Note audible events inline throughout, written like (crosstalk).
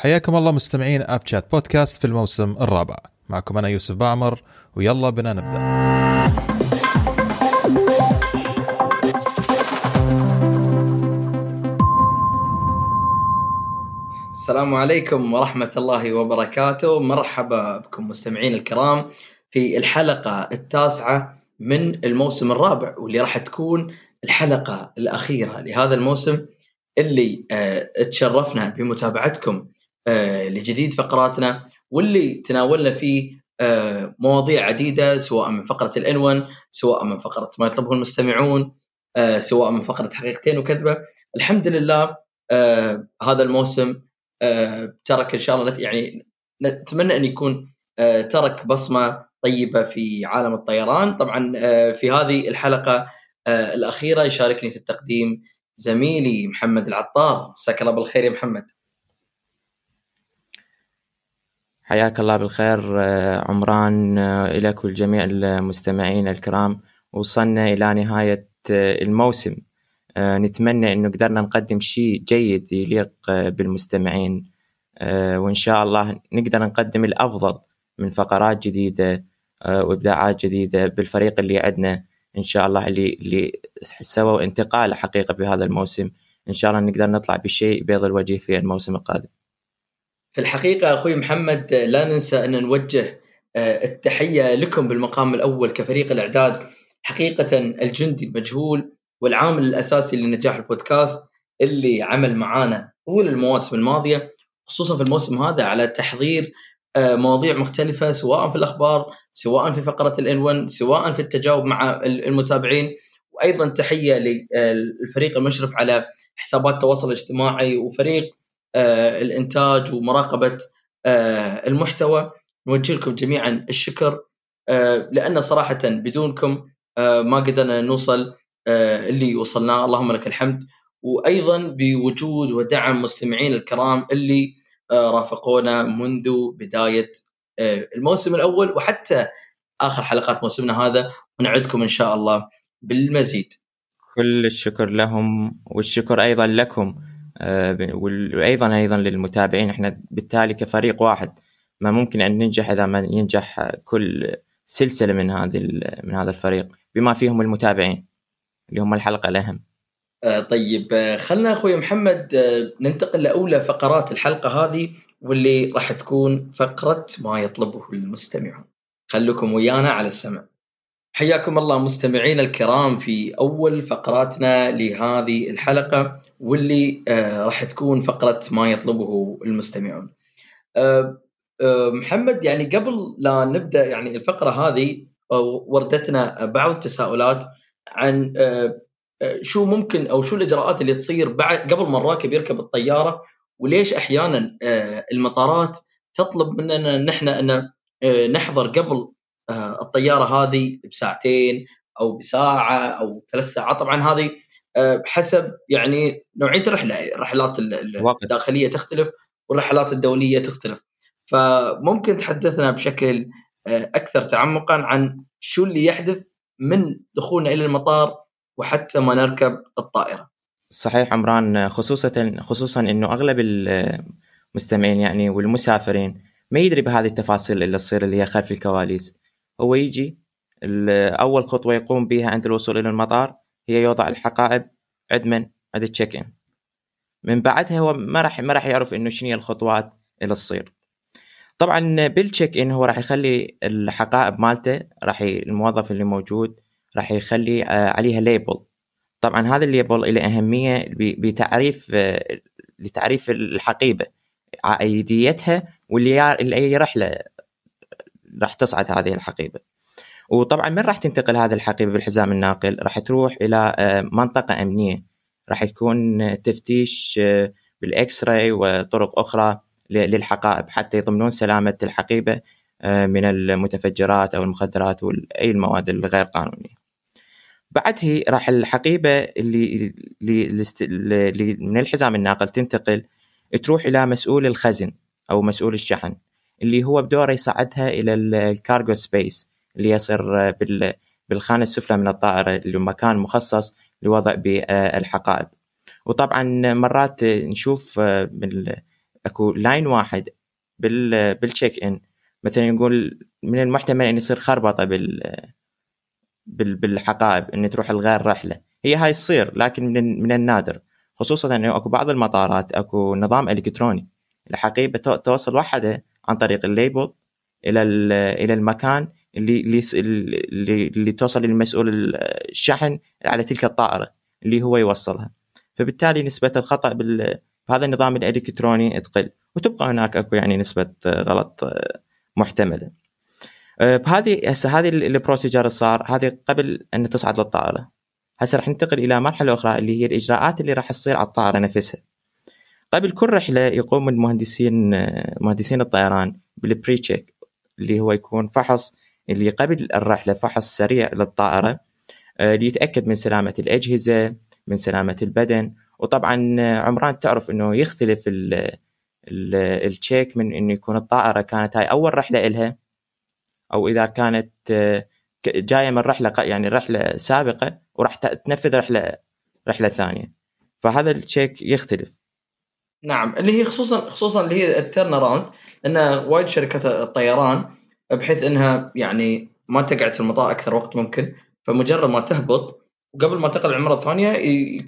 حياكم الله مستمعين اب شات بودكاست في الموسم الرابع. معكم أنا يوسف بعمر ويلا بنا نبدأ. السلام عليكم ورحمة الله وبركاته. مرحبا بكم مستمعين الكرام في الحلقة التاسعة من الموسم الرابع واللي راح تكون الحلقة الأخيرة لهذا الموسم اللي آه، تشرفنا بمتابعتكم. آه، لجديد فقراتنا واللي تناولنا فيه آه، مواضيع عديدة سواء من فقرة الانون سواء من فقرة ما يطلبه المستمعون آه، سواء من فقرة حقيقتين وكذبة. الحمد لله هذا الموسم ترك إن شاء الله يعني نتمنى أن يكون ترك بصمة طيبة في عالم الطيران. طبعا في هذه الحلقة الأخيرة يشاركني في التقديم زميلي محمد العطار. مساك الله بالخير يا محمد. حياك الله بالخير آه، عمران آه، إليك والجميع المستمعين الكرام. وصلنا إلى نهاية آه، الموسم. نتمنى أنه قدرنا نقدم شيء جيد يليق بالمستمعين. وإن شاء الله نقدر نقدم الأفضل من فقرات جديدة وإبداعات جديدة بالفريق اللي عندنا. إن شاء الله اللي اللي سووا انتقال حقيقة بهذا الموسم. إن شاء الله نقدر نطلع بشيء بيض الوجه في الموسم القادم. في الحقيقة أخوي محمد لا ننسى أن نوجه آه، التحية لكم بالمقام الأول كفريق الإعداد حقيقة الجندي المجهول والعامل الأساسي لنجاح البودكاست اللي عمل معانا طول المواسم الماضية خصوصا في الموسم هذا على تحضير آه، مواضيع مختلفة سواء في الأخبار سواء في فقرة الإن 1 سواء في التجاوب مع المتابعين وأيضا تحية للفريق المشرف على حسابات التواصل الاجتماعي وفريق آه، الإنتاج ومراقبة آه، المحتوى. نوجه لكم جميعا الشكر آه، لأن صراحة بدونكم ما قدرنا نوصل اللي وصلناه اللهم لك الحمد. وأيضا بوجود ودعم مستمعين الكرام اللي رافقونا منذ بداية الموسم الأول وحتى آخر حلقات موسمنا هذا. ونعدكم إن شاء الله بالمزيد. كل الشكر لهم والشكر أيضا لكم. آه، وأيضا أيضا للمتابعين إحنا بالتالي كفريق واحد ما ممكن أن ننجح إذا ما ينجح كل سلسلة من هذه من هذا الفريق بما فيهم المتابعين اللي هم الحلقة الاهم. آه طيب آه، خلنا أخوي محمد آه ننتقل لأولى فقرات الحلقة هذه واللي راح تكون فقرة ما يطلبه المستمعون. خلوكم ويانا على السمع. حياكم الله مستمعينا الكرام في أول فقراتنا لهذه الحلقة واللي آه راح تكون فقرة ما يطلبه المستمعون. آه آه محمد يعني قبل لا نبدأ يعني الفقرة هذه وردتنا بعض التساؤلات عن آه، آه، شو ممكن أو شو الإجراءات اللي تصير بعد قبل ما الراكب يركب الطيارة وليش أحيانا آه، المطارات تطلب مننا نحن إن نحضر قبل آه، الطيارة هذه بساعتين أو بساعة أو ثلاث ساعات. طبعا هذه آه، حسب يعني نوعية الرحلة. الرحلات الداخلية تختلف والرحلات الدولية تختلف. فممكن تحدثنا بشكل آه، أكثر تعمقا عن شو اللي يحدث من دخولنا إلى المطار وحتى ما نركب الطائرة. صحيح عمران خصوصا خصوصا إنه أغلب المستمعين يعني والمسافرين ما يدري بهذه التفاصيل اللي تصير اللي هي خلف الكواليس. هو يجي أول خطوة يقوم بها عند الوصول إلى المطار هي يوضع الحقائب عند من؟ عند التشيك إن من بعدها هو ما راح ما راح يعرف إنه شنو الخطوات اللي تصير. طبعا بال check إن هو راح يخلي الحقائب مالته راح الموظف اللي موجود راح يخلي آه، عليها label طبعا هذا ال label له أهمية بتعريف آه، لتعريف الحقيبة عائديتها واللي أي رحلة راح تصعد هذه الحقيبة. وطبعا من راح تنتقل هذه الحقيبة بالحزام الناقل؟ راح تروح إلى آه، منطقة أمنية. راح يكون تفتيش آه، بال X-ray وطرق أخرى للحقائب حتى يضمنون سلامة الحقيبة آه، من المتفجرات أو المخدرات واي المواد الغير قانونية. بعدها راح الحقيبة اللي اللي من الحزام الناقل تنتقل تروح إلى مسؤول الخزن أو مسؤول الشحن. اللي هو بدوره يصعدها إلى ال cargo space اللي يصير بالخانة السفلى من الطائره اللي مكان مخصص لوضع بالحقائب وطبعا مرات نشوف أكو line واحد بال بال check ان مثلا يقول من المحتمل إن يصير خربطة بال بالحقائب إن تروح لغير رحلة. هي هاي تصير لكن من من النادر. خصوصا إنه أكو بعض المطارات أكو نظام إلكتروني. الحقيبة توصل وحدة عن طريق ال label إلى إلى المكان اللي اللي اللي توصل للمسؤول الشحن على تلك الطائرة اللي هو يوصلها. فبالتالي نسبة الخطأ بهذا النظام الإلكتروني تقل وتبقى هناك أكو يعني نسبة غلط محتملة. بهذه هسه هذه البروسيجر صار هذه قبل أن تصعد للطائرة. هسه راح ننتقل إلى مرحلة أخرى اللي هي الإجراءات اللي راح تصير على الطائرة نفسها. قبل كل رحله يقوم المهندسين مهندسين الطيران بالبري تشيك اللي هو يكون فحص اللي قبل الرحلة فحص سريع للطائرة آه، ليتأكد من سلامة الأجهزة من سلامة البدن. وطبعا عمران تعرف إنه يختلف التشيك من إنه يكون الطائرة كانت هاي أول رحلة إلها أو إذا كانت آه، جاية من رحلة يعني رحلة سابقة وراح تنفذ رحلة رحلة ثانية. فهذا ال check يختلف. نعم اللي هي خصوصا خصوصا اللي هي ال turnaround لأن وايد شركات الطيران بحيث إنها يعني ما تقعد في المطار أكثر وقت ممكن فمجرد ما تهبط وقبل ما تنتقل المرة الثانية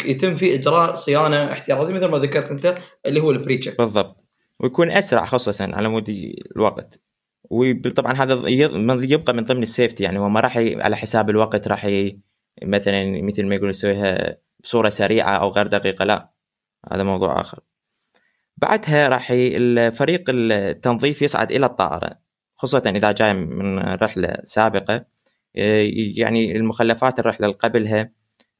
يتم في إجراء صيانة احتياطيه مثل ما ذكرت أنت اللي هو ال pre-check بالضبط. ويكون أسرع خاصة على مود الوقت. وطبعا هذا يبقى من ضمن ال safety يعني هو ما راح على حساب الوقت راح مثلا مثل ما يقولون يسويها بصورة سريعة أو غير دقيقة لا. هذا موضوع آخر. بعدها راح الفريق التنظيف يصعد إلى الطائرة خصوصا إذا جاي من رحلة سابقة. يعني المخلفات الرحلة اللي قبلها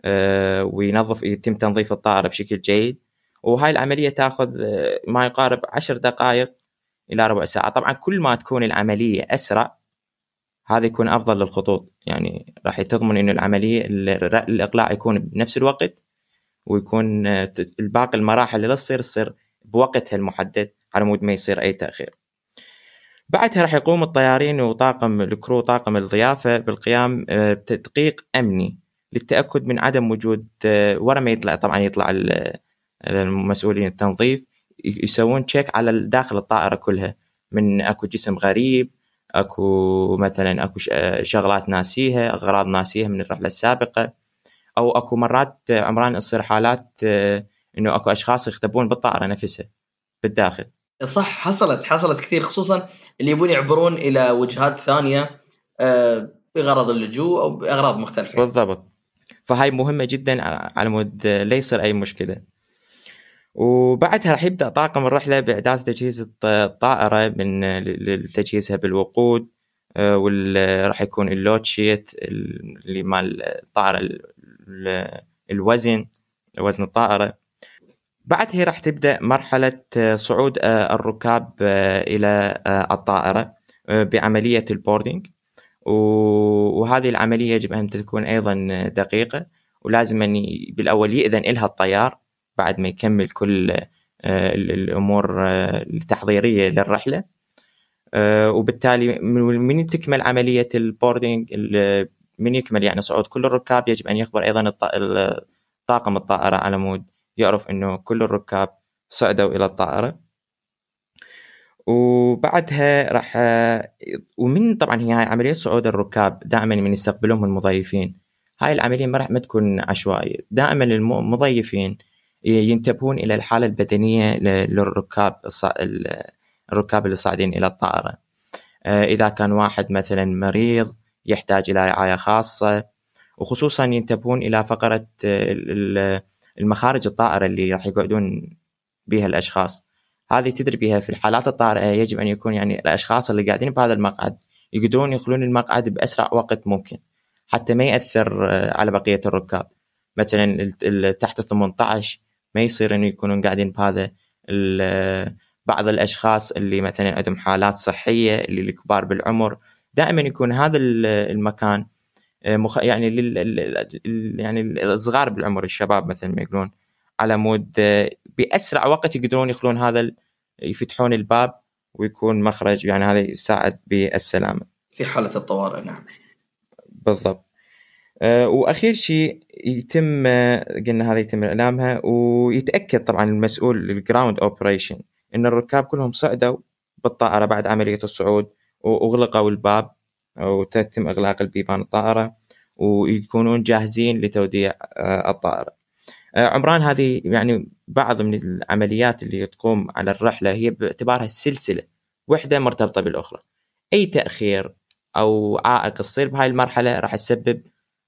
آه، وينظف يتم تنظيف الطائرة بشكل جيد. وهاي العملية تأخذ آه، ما يقارب عشر دقائق إلى ربع ساعة. طبعا كل ما تكون العملية أسرع هذا يكون أفضل للخطوط. يعني راح تضمن إنه العملية الإقلاع يكون بنفس الوقت ويكون آه، الباقي المراحل اللي تصير تصير بوقتها المحدد على مود ما يصير أي تأخير. بعدها راح يقوم الطيارين وطاقم ال crew طاقم الضيافة بالقيام آه، بتدقيق أمني للتأكد من عدم وجود آه، ورا ما يطلع طبعا يطلع المسؤولين التنظيف يسوون check على داخل الطائرة كلها من أكو جسم غريب أكو مثلا أكو شغلات ناسيها أغراض ناسيها من الرحلة السابقة أو أكو مرات عمران تصير حالات آه، إنه أكو أشخاص يختبون بالطائرة نفسها بالداخل. صح حصلت حصلت كثير خصوصا اللي يبون يعبرون إلى وجهات ثانية آه، بغرض اللجوء أو بأغراض مختلفة. بالضبط. فهاي مهمة جدا على مود لا يصير أي مشكلة. وبعدها راح يبدأ طاقم الرحلة بإعداد تجهيز الطائرة من لتجهيزها بالوقود آه، وراح يكون ال load sheet اللي مال الطائرة الوزن وزن الطائرة. بعدها راح تبدأ مرحلة صعود آه، الركاب آه، إلى الطائرة بعملية ال boarding وهذه العملية يجب أن تكون أيضا دقيقة. ولازم أن بالأول يأذن لها الطيار بعد ما يكمل كل آه، الأمور آه، التحضيرية للرحلة. آه، وبالتالي من تكمل عملية ال boarding من يكمل يعني صعود كل الركاب يجب أن يخبر أيضا طاقم الطائرة على مود يعرف إنه كل الركاب صعدوا إلى الطائرة. وبعدها راح ومن طبعا هي هاي عملية صعود الركاب دائما من يستقبلهم المضيفين. هاي العملية ما راح ما تكون عشوائية. دائما المضيفين ينتبهون إلى الحالة البدنية للركاب الركاب اللي صاعدين إلى الطائرة. آه، إذا كان واحد مثلا مريض يحتاج إلى رعاية خاصة وخصوصا ينتبهون إلى فقرة المخارج الطائرة اللي راح يقعدون بها الأشخاص. هذه تدري بها في الحالات الطارئه يجب أن يكون يعني الأشخاص اللي قاعدين بهذا المقعد يقدرون يخلون المقعد بأسرع وقت ممكن حتى ما يأثر آه، على بقية الركاب. مثلا تحت 18 ما يصير إنه يكونون قاعدين بهذا بعض الأشخاص اللي مثلا عندهم حالات صحية اللي الكبار بالعمر. دائما يكون هذا المكان آه، مخ... يعني لل... يعني الصغار بالعمر الشباب مثلا ما يقولون على مود آه، بأسرع وقت يقدرون يخلون هذا ال... يفتحون الباب ويكون مخرج يعني هذا يساعد بالسلامة. في حالة الطوارئ نعم. بالضبط. آه، وأخير شيء يتم قلنا هذا يتم إعلامها ويتأكد طبعا المسؤول لل ground operation إن الركاب كلهم صعدوا بالطائرة بعد عملية الصعود واغلقوا الباب. وتتم إغلاق البيبان الطائرة ويكونون جاهزين لتوديع آه، الطائرة. آه، عمران هذه يعني بعض من العمليات اللي تقوم على الرحلة هي باعتبارها سلسلة وحدة مرتبطة بالأخرى. أي تأخير أو عائق يصير بهاي المرحلة راح يسبب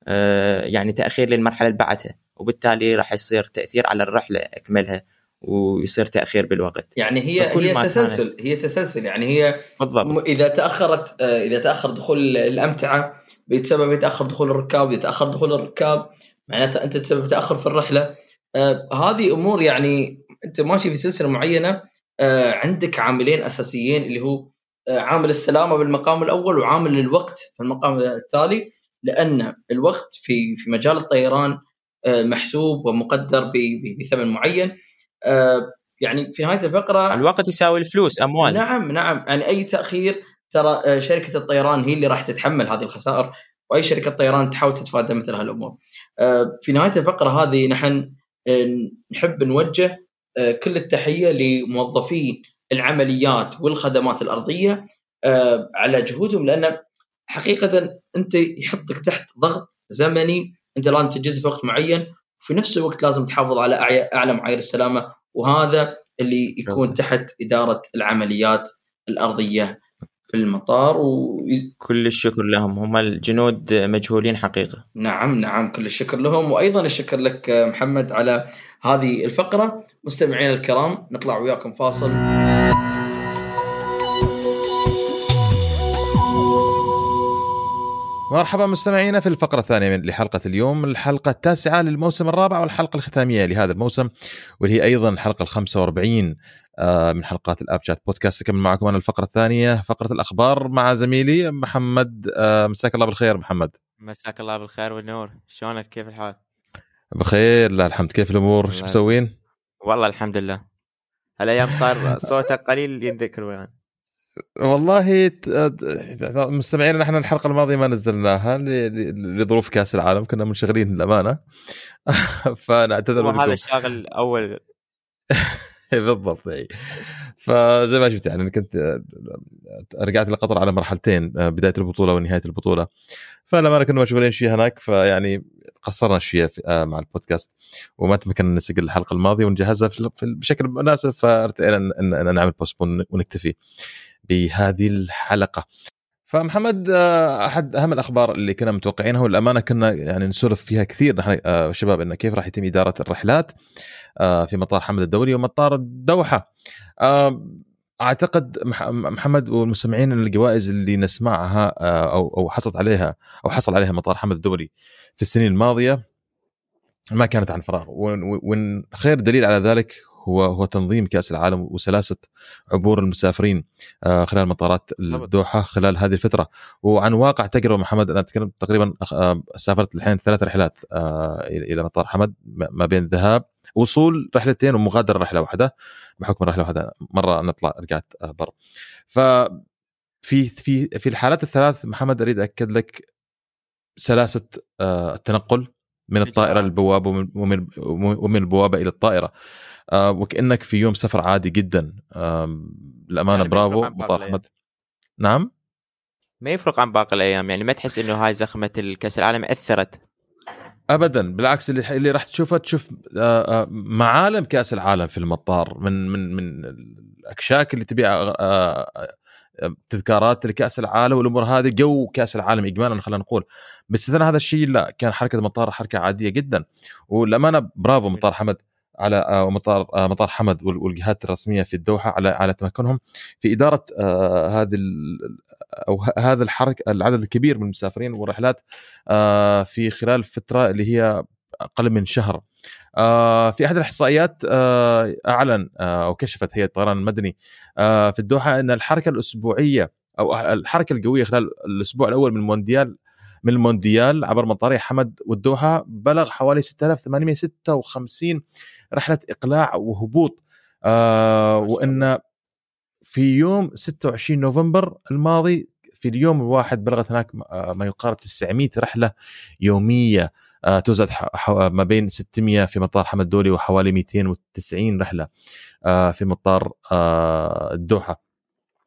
آه، يعني تأخير للمرحلة اللي بعدها وبالتالي راح يصير تأثير على الرحلة أكملها ويصير تأخير بالوقت. يعني هي هي تسلسل هي تسلسل. يعني هي بالضبط. إذا تأخرت آه، إذا تأخر دخول الأمتعة بيتسبب يتاخر دخول الركاب. يتاخر دخول الركاب معناته أنت تسبب تأخر في الرحلة. آه هذه أمور يعني أنت ماشي في سلسلة معينة آه عندك عاملين أساسيين اللي هو آه عامل السلامة بالمقام الأول وعامل الوقت في المقام التالي لأن الوقت في في مجال الطيران آه محسوب ومقدر بثمن معين. يعني في نهاية الفقرة الوقت يساوي الفلوس أموال نعم نعم يعني أي تأخير ترى آه، شركة الطيران هي اللي راح تتحمل هذه الخسائر وأي شركة طيران تحاول تتفادى مثل هالأمور. آه، في نهاية الفقرة هذه نحن نحب نوجه كل التحية لموظفي العمليات والخدمات الأرضية على جهودهم لأن حقيقة أنت يحطك تحت ضغط زمني أنت لازم تنجز في وقت معين وفي نفس الوقت لازم تحافظ على اعلى معايير السلامة وهذا اللي يكون تحت إدارة العمليات الأرضية في المطار و... كل الشكر لهم هم الجنود مجهولين حقيقة. نعم نعم كل الشكر لهم وأيضا الشكر لك محمد على هذه الفقرة. مستمعينا الكرام نطلع وياكم فاصل. مرحبا مستمعينا في الفقرة الثانية من لحلقة اليوم الحلقة التاسعة للموسم الرابع والحلقة الختامية لهذا الموسم واللي هي أيضا الحلقة ال 45 آه، من حلقات الأب شات بودكاست. أكمل معكم أنا الفقرة الثانية فقرة الأخبار مع زميلي محمد آه، مساك الله بالخير محمد. مساك الله بالخير والنور. شلونك؟ كيف الحال؟ بخير لا الحمد. كيف الأمور؟ شو مسوين؟ والله الحمد لله. هالأيام صار (laughs) صوتك قليل ينذكر يعني والله مستمعين نحن الحلقة الماضية ما نزلناها لظروف كأس العالم كنا منشغلين للأمانة. (laughs) فنعتذر هذا الشاغل الأول (laughs) بالضبط إي. فزي ما شفت يعني أنا كنت رجعت لقطر على مرحلتين بداية البطولة ونهاية البطولة. فلما كنا مشغولين شوية هناك فيعني قصرنا شوية مع البودكاست. وما تمكنا نسجل الحلقة الماضية ونجهزها بشكل مناسب فارتئينا إن نعمل بوستبون ونكتفي. بهذه الحلقة. فمحمد آه، أحد أهم الأخبار اللي كنا متوقعينها والأمانة كنا يعني نسولف فيها كثير. نحن آه، شباب انه كيف راح يتم إدارة الرحلات آه، في مطار حمد الدولي ومطار الدوحة. أعتقد محمد والمستمعين ان الجوائز اللي نسمعها أو أو حصلت عليها أو حصل عليها مطار حمد الدولي في السنين الماضية ما كانت عن فراغ. وخير خير دليل على ذلك هو هو تنظيم كأس العالم وسلاسة عبور المسافرين آه، خلال مطارات الدوحه خلال هذه الفترة. وعن واقع تجربة محمد أنا أتكلم تقريبا آه، سافرت الحين ثلاث رحلات آه، إلى مطار حمد ما بين ذهاب وصول رحلتين ومغادرة رحلة واحدة بحكم رحلة واحدة مرة نطلع رجعت برا ف في في في الحالات الثلاث محمد أريد اكد لك سلاسة التنقل من الطائرة للبوابه ومن ومن البوابه إلى الطائرة. آه وكأنك في يوم سفر عادي جدا. آه الامانه يعني برافو. مطار احمد نعم؟ ما يفرق عن باقي الأيام. يعني ما تحس إنه هاي زخمة الكأس العالم أثرت؟ ابدا. بالعكس اللي اللي راح تشوفه تشوف آه، آه، معالم كأس العالم في المطار. من من من الأكشاك اللي تبيع تذكارات لكأس العالم والأمور هذه جو كأس العالم اجمالا خلينا نقول. باستثناء هذا الشيء لا كان حركة المطار حركة عادية جدا. والامانه برافو مطار حمد على آه، مطار آه، مطار حمد والجهات الرسمية في الدوحة على على تمكنهم. في إدارة آه، هذه أو هذا الحركه العدد الكبير من المسافرين والرحلات في خلال فترة اللي هي أقل من شهر. في أحد الإحصائيات أعلن أو كشفت هيئه الطيران المدني في الدوحة أن الحركة الأسبوعية أو الحركة القوية خلال الأسبوع الأول من المونديال من المونديال عبر مطاري حمد والدوحة بلغ حوالي 6856 رحلة إقلاع وهبوط. آه وأن في يوم 26 نوفمبر الماضي في اليوم الواحد بلغت هناك آه، ما يقارب 900 رحلة يومية. آه، ح- ما بين 600 في مطار حمد دولي وحوالي 290 رحلة آه، في مطار آه، الدوحة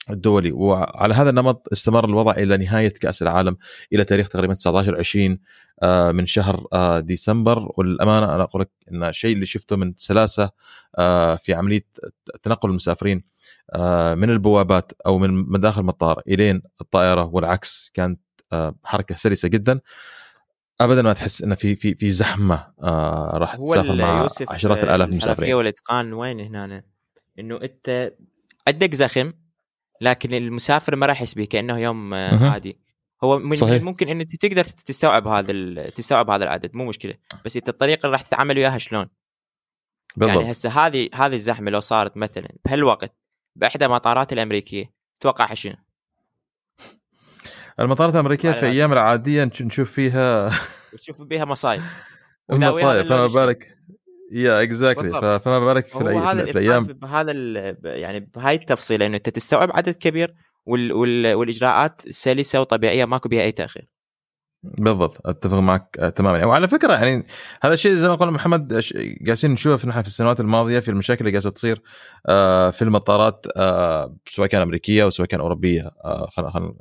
الدولي. وعلى هذا النمط استمر الوضع إلى نهاية كأس العالم إلى تاريخ تقريبا 19 20 آه، من شهر ديسمبر. والأمانة أنا أقول لك إن الشيء اللي شفته من سلاسة في عملية تنقل المسافرين من البوابات أو من مداخل المطار إلين الطائرة والعكس كانت حركة سلسة جدا. ابدا ما تحس إنه في في في زحمة آه، راح هو تسافر مع عشرات الآلاف الحرفيه المسافرين والإتقان وين هنا إنه أنت عندك زخم لكن المسافر ما راح يحس به كأنه يوم آه، مهم. عادي هو من صحيح. ممكن ان أنت تقدر تستوعب هذا تستوعب هذا العدد مو مشكلة بس أنت الطريقة اللي راح تتعامل وياها شلون بالضبط يعني هسه هذه هذه الزحمة لو صارت مثلا بهالوقت بإحدى المطارات الأمريكية توقع شنو؟ المطارات الأمريكية في. أيام العادية نش- نشوف فيها (laughs) وتشوف بها مصايب. مصايب فما. بالك. يا اكزاكتلي. فما بالك في, الأي... هذا في, الأيام. بهذا ال- يعني بهاي التفصيله إنه أنت تستوعب عدد كبير وال... وال... والإجراءات سلسة وطبيعية ماكو بها أي تأخير. بالضبط. أتفق معك آه، تماما. وعلى فكرة يعني هذا الشيء زي ما قال محمد ش- جالسين نشوف نحن في السنوات الماضية في المشاكل اللي جالسه تصير آه، في المطارات آه، سواء كان أمريكية أو سواء كان أوروبية. خلينا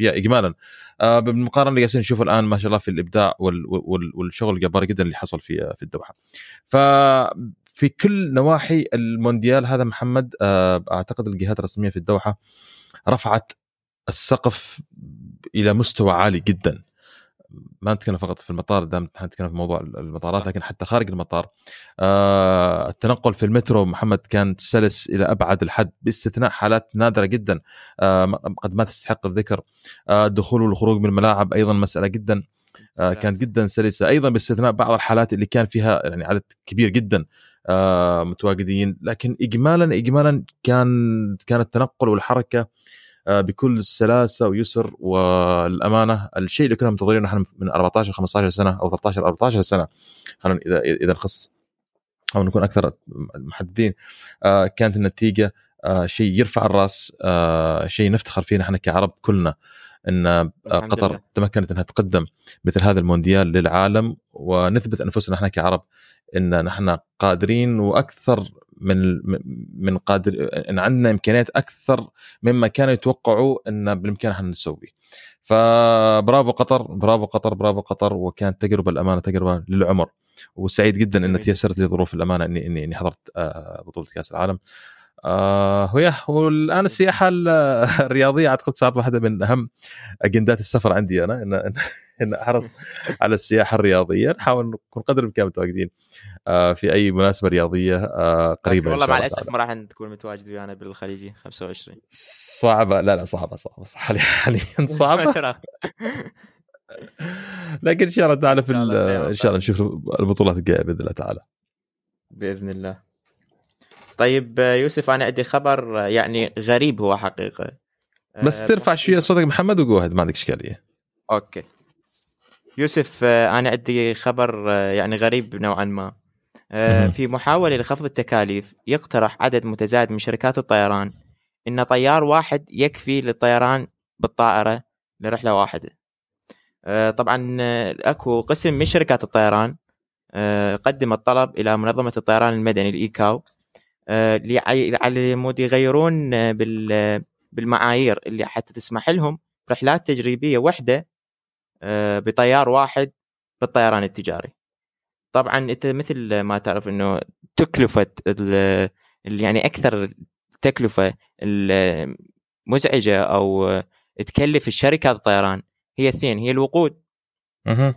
اجمالا آه، بالمقارنه اللي جالسين نشوفه الآن ما شاء الله في الإبداع وال- وال- والشغل الجبار جدا اللي حصل في في الدوحة. ففي كل نواحي المونديال هذا محمد آه، أعتقد الجهات الرسمية في الدوحة رفعت السقف إلى مستوى عالي جدا ما نتكلم فقط في المطار دام نتكلم في موضوع المطارات. لكن حتى خارج المطار. آه التنقل في المترو محمد كان سلس إلى أبعد الحد باستثناء حالات نادرة جدا. آه قد ما تستحق الذكر. آه الدخول والخروج من الملاعب أيضا مسألة جدا. آه كانت جدا سلسة. أيضا باستثناء بعض الحالات اللي كان فيها يعني عدد كبير جدا. آه متواجدين. لكن اجمالا اجمالا كان كان التنقل والحركة بكل سلاسة ويسر والأمانة الشيء اللي كنا منتظرينه نحن من 14 15 سنة أو 13 14 سنة خلينا إذا إذا نخص أو نكون أكثر محددين آه كانت النتيجة آه شيء يرفع الرأس آه شيء نفتخر فيه نحن كعرب كلنا إن آه قطر لله. تمكنت إنها تقدم مثل هذا المونديال للعالم ونثبت أنفسنا نحن كعرب إن نحن قادرين وأكثر من من قادر إن عندنا إمكانيات أكثر مما كانوا يتوقعوا إن بالإمكان إحنا نسويه. فبرافو قطر برافو قطر برافو قطر وكانت تجربة الأمانة تجربة للعمر وسعيد جدا ان. تيسرت لي ظروف الأمانة إني إني إني حضرت آه، بطولة كأس العالم. آه ويا والان السياحة ال- (laughs) الرياضية اعتقد صارت واحدة من أهم أجندات السفر عندي أنا ان ان, (laughs) إن أحرص (laughs) على السياحة الرياضية. نحاول نكون قدر الإمكان متواجدين آه في أي مناسبة رياضية آه قريبة والله مع الأسف. ما راح تكون متواجد ويانا بالخليجي 25 صعبة. لا لا صعبة صعبة حاليا حاليا صعبة. لكن إن شاء الله تعالى في. إن شاء الله نشوف البطولات الجاية بإذن الله تعالى. بإذن الله. طيب يوسف أنا عندي خبر يعني غريب هو حقيقة. بس آه، ترفع شوية صوتك محمد وجو ما عندك إشكالية. أوكي. يوسف آه، أنا عندي خبر آه، يعني غريب نوعا ما. في محاولة لخفض التكاليف يقترح عدد متزايد من شركات الطيران إن طيار واحد يكفي للطيران بالطائرة لرحلة واحدة. طبعا أكو قسم من شركات الطيران قدم الطلب إلى منظمة الطيران المدني الإيكاو على مود يغيرون آه، بال- بالمعايير اللي حتى تسمح لهم رحلات تجريبية واحدة آه، بطيار واحد بالطيران التجاري. طبعا أنت مثل ما تعرف إنه تكلفة يعني أكثر تكلفة المزعجه أو تكلف الشركات الطيران هي اثنين هي الوقود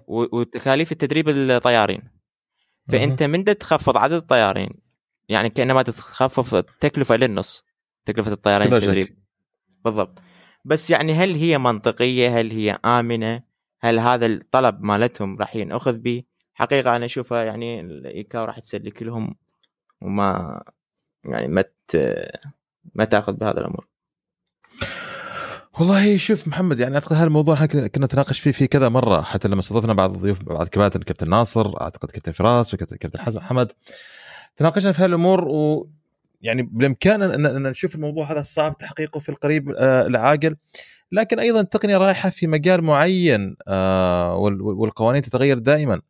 وتكاليف التدريب الطيارين. فأنت من تخفض عدد الطيارين يعني كانما تخفف التكلفه للنص تكلفة شك. التدريب. بالضبط. بس يعني هل هي منطقية؟ هل هي آمنة؟ هل هذا الطلب مالتهم راح ينأخذ به حقيقة أنا أشوفها يعني الإيكاو راح تسلك لهم وما يعني ما ما تأخذ بهذا الأمر. والله شوف محمد يعني أعتقد هذا الموضوع إحنا كنا- نتناقش فيه في كذا مرة حتى لما استضفنا بعض الضيوف بعض الكباتن كابتن ناصر أعتقد كابتن فراس وكابتن كابتن حسن حمد تناقشنا في هالامور و يعني بالامكان ان نشوف الموضوع هذا صعب تحقيقه في القريب آه، العاجل لكن أيضا التقنيه رايحه في مجال معين آه، والقوانين تتغير دائما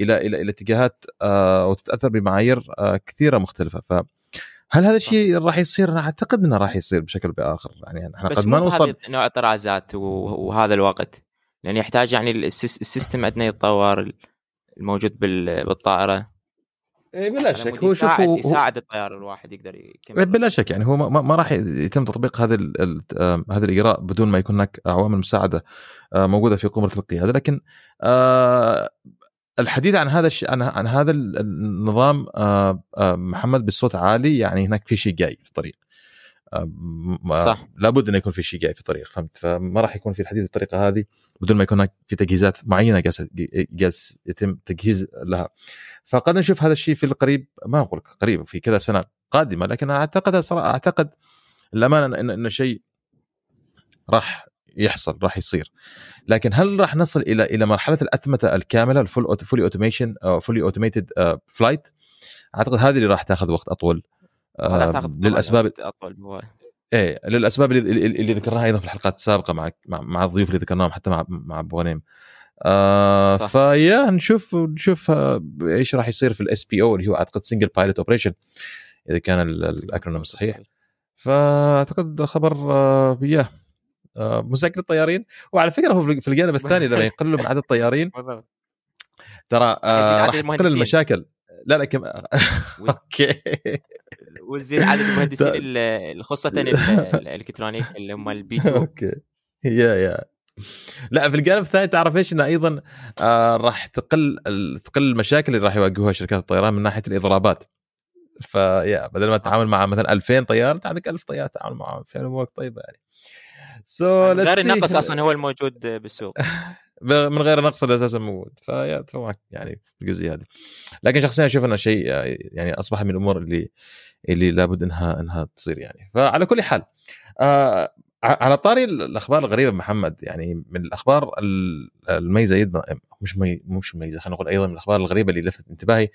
إلى إلى إلى اتجاهات وتتأثر بمعايير كثيرة مختلفة. ف هل هذا الشيء راح يصير؟ أنا أعتقد إنه راح يصير بشكل بآخر. يعني إحنا قد ما نوصل نوع الطرازات وهذا الوقت لأن يحتاج يعني السيستم عندنا يتطور الموجود بالطائرة. اي بلا شك. هو شوف هو يساعد الطيار الواحد يقدر يكمل بلا شك. يعني هو ما, ما راح يتم تطبيق هذا هذا الإجراء بدون ما يكون هناك عوامل مساعدة آه، موجودة في قمة القيادة. لكن آه، الحديث عن هذا الشيء عن, عن هذا النظام آه، محمد بصوت عالي يعني هناك في شيء جاي في الطريق. صح. لابد إنه يكون في شيء جاي في الطريق فهمت؟ فما راح يكون في الحديث بالطريقة هذه بدون ما يكون هناك في تجهيزات معينة جالس يتم تجهيز لها. فقد نشوف هذا الشيء في القريب ما أقول قريب في كذا سنة قادمة لكن أعتقد صراحة أعتقد الامانه ان, إن شيء راح يحصل راح يصير. لكن هل راح نصل إلى إلى مرحلة الأتمتة الكاملة ال full fully automation أو fully automated flight أعتقد هذه اللي راح تأخذ وقت أطول للأسباب أطول إيه للأسباب اللي, اللي ذكرناها أيضا في الحلقات السابقة مع مع الضيوف اللي ذكرناهم حتى مع مع أبو غنيم. آه ف yeah نشوف نشوف آه، إيش راح يصير في ال SPO اللي هو أعتقد single pilot operation إذا كان ال acronym الصحيح فأعتقد خبر آه yeah آه مزعج للطيارين وعلى فكرة هو في الجانب (laughs) الثاني لما يقلوا من عدد الطيارين. ترى آه راح تقل المشاكل. لا لا كم (laughs) okay. وزيد عدد المهندسين خاصه ال electronic اللي هم ال B2 okay. (laughs) yeah yeah. لا في الجانب الثاني تعرف إيش؟ إنه أيضا آه راح تقل تقل المشاكل اللي راح يواجهوها شركات الطيران من ناحية الإضرابات. ف yeah بدل ما تتعامل مع مثلا 2000 طيار انت عندك 1000 طيار تتعامل معهم في امورك طيبه يعني. so غير النقص (laughs) أصلا هو الموجود بالسوق. (laughs) من غير نقص أساسا موجود. ف yeah يعني الجزئيه هذه. لكن شخصيا أشوف إنه شيء يعني أصبح من الأمور اللي اللي لابد إنها إنها تصير يعني. فعلى كل حال آه على طاري الأخبار الغريبة محمد يعني من الأخبار المميزة جدا مش مي مش مميزة خلينا نقول أيضا من الأخبار الغريبة اللي لفتت انتباهي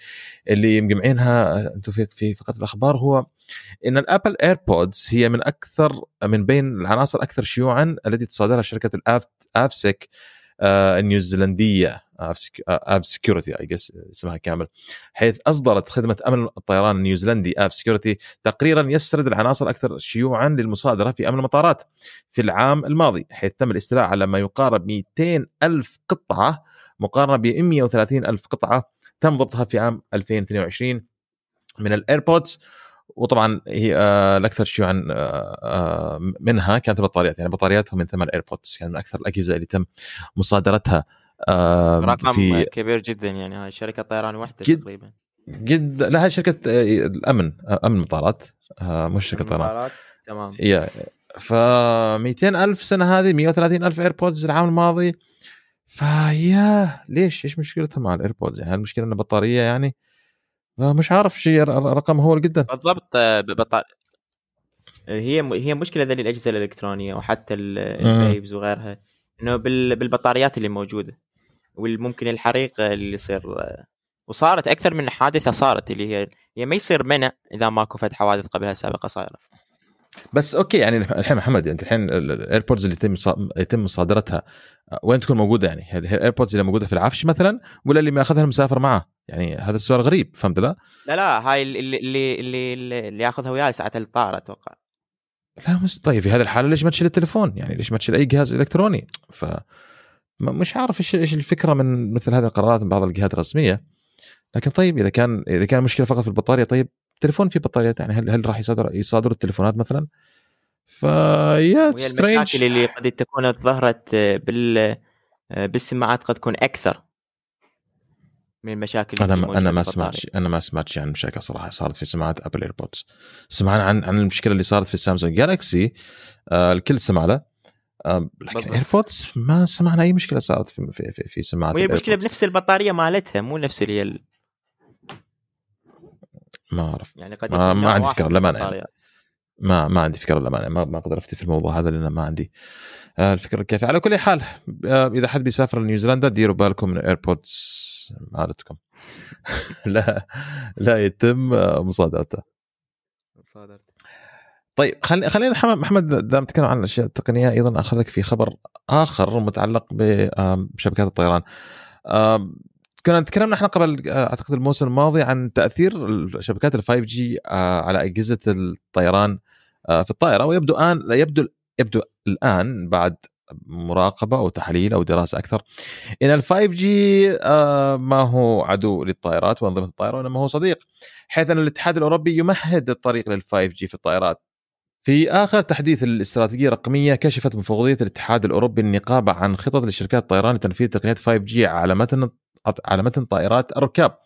اللي مجمعينها أنتم في في فقط الأخبار هو إن ال Apple AirPods هي من أكثر من بين العناصر الاكثر شيوعا التي تصادرها شركة الافسك آه، النيوزيلندية Avsec اي اسمها كامل حيث أصدرت خدمة أمن الطيران النيوزيلندي Avsec تقريرا يسرد العناصر الاكثر شيوعا للمصادرة في أمن المطارات في العام الماضي حيث تم الاستيلاء على ما يقارب 200 ألف قطعة مقارنة ب 130 ألف قطعة تم ضبطها في عام 2022 من ال AirPods. وطبعا هي آه الاكثر شيوعا آه آه منها كانت البطاريات يعني بطارياتهم من ثمان AirPods يعني من أكثر الأجهزة اللي تم مصادرتها آه رقم في كبير جدا يعني. هاي شركة طيران واحدة جد تقريبا. جد لا هاي شركة آه، الأمن آه، أمن مطارات آه مش شركة طيران. تمام. يا ف 200 ألف سنه هذه 130 ألف AirPods العام الماضي. فيا ليش؟ إيش مشكلتها مع ال AirPods يعني المشكلة انها بطارية يعني؟ مش عارف شيء رقم هو جدا. بالضبط آه، بطارية هي هي مشكلة ذي الأجهزة الإلكترونية وحتى ال vapes وغيرها إنه بالبطاريات اللي موجودة والممكن الحريق اللي يصير وصارت أكثر من حادثة صارت اللي هي هي ما يصير منع إذا ماكو فد حوادث قبلها سابقة صايرة. بس okay يعني الحين محمد أنت الحين ال AirPods اللي يتم يتم مصادرتها وين تكون موجودة يعني؟ هذه ال AirPods اللي موجودة في العفش مثلا ولا اللي مأخذها المسافر معه؟ يعني هذا السؤال غريب فهمت لا؟ لا لا هاي اللي اللي اللي, اللي ياخذها وياي ساعة الطائره أتوقع لا مش طيب في هذه الحالة ليش ما تشيل التليفون؟ يعني ليش ما تشيل أي جهاز إلكتروني؟ ف مش عارف إيش إيش الفكرة من مثل هذه القرارات من بعض الجهات الرسمية لكن طيب إذا كان إذا كان المشكلة فقط في البطارية طيب تليفون في بطاريات يعني هل هل راح يصادر يصادروا التليفونات مثلا؟ فيا المشاكل اللي قد تكون ظهرت بال بالسماعات قد تكون أكثر من المشاكل أنا ما أنا ما سمعت أنا ما سمعت عن مشاكل صراحة صارت في سماعات Apple AirPods سمعنا عن عن المشكلة اللي صارت في Samsung Galaxy آه الكل سمع له آه لكن AirPods ما سمعنا أي مشكلة صارت في في في, في سماعات وهي المشكلة بنفس البطارية مالتها مو نفس اللي هي ما أعرف. يعني قد ما, ما عندي فكرة للامانه. ما ما عندي فكرة للامانه ما ما أقدر افتي في الموضوع هذا لأن ما عندي الفكرة الكافية. على كل حال آه، إذا حد بيسافر لنيوزيلندا ديروا بالكم من ال AirPods مالتكم. (laughs) لا لا يتم مصادرته. صادرت طيب خلي خلينا محمد دام نتكلم عن الأشياء التقنية أيضا اخذك في خبر آخر متعلق بشبكات الطيران. كنا تكلمنا إحنا قبل أعتقد الموسم الماضي عن تأثير شبكات ال 5 جي على أجهزة الطيران في الطائرة ويبدو الآن يبدو يبدو الآن بعد مراقبة أو تحليل أو دراسة أكثر إن ال 5G ما هو عدو للطائرات وأنظمة الطائرة وإنما هو صديق حيث أن الاتحاد الأوروبي يمهد الطريق لل 5G في الطائرات. في آخر تحديث الاستراتيجية الرقمية كشفت مفوضية الاتحاد الأوروبي النقابه عن خطط لشركات الطيران لتنفيذ تقنيات 5G على متن على متن طائرات الركاب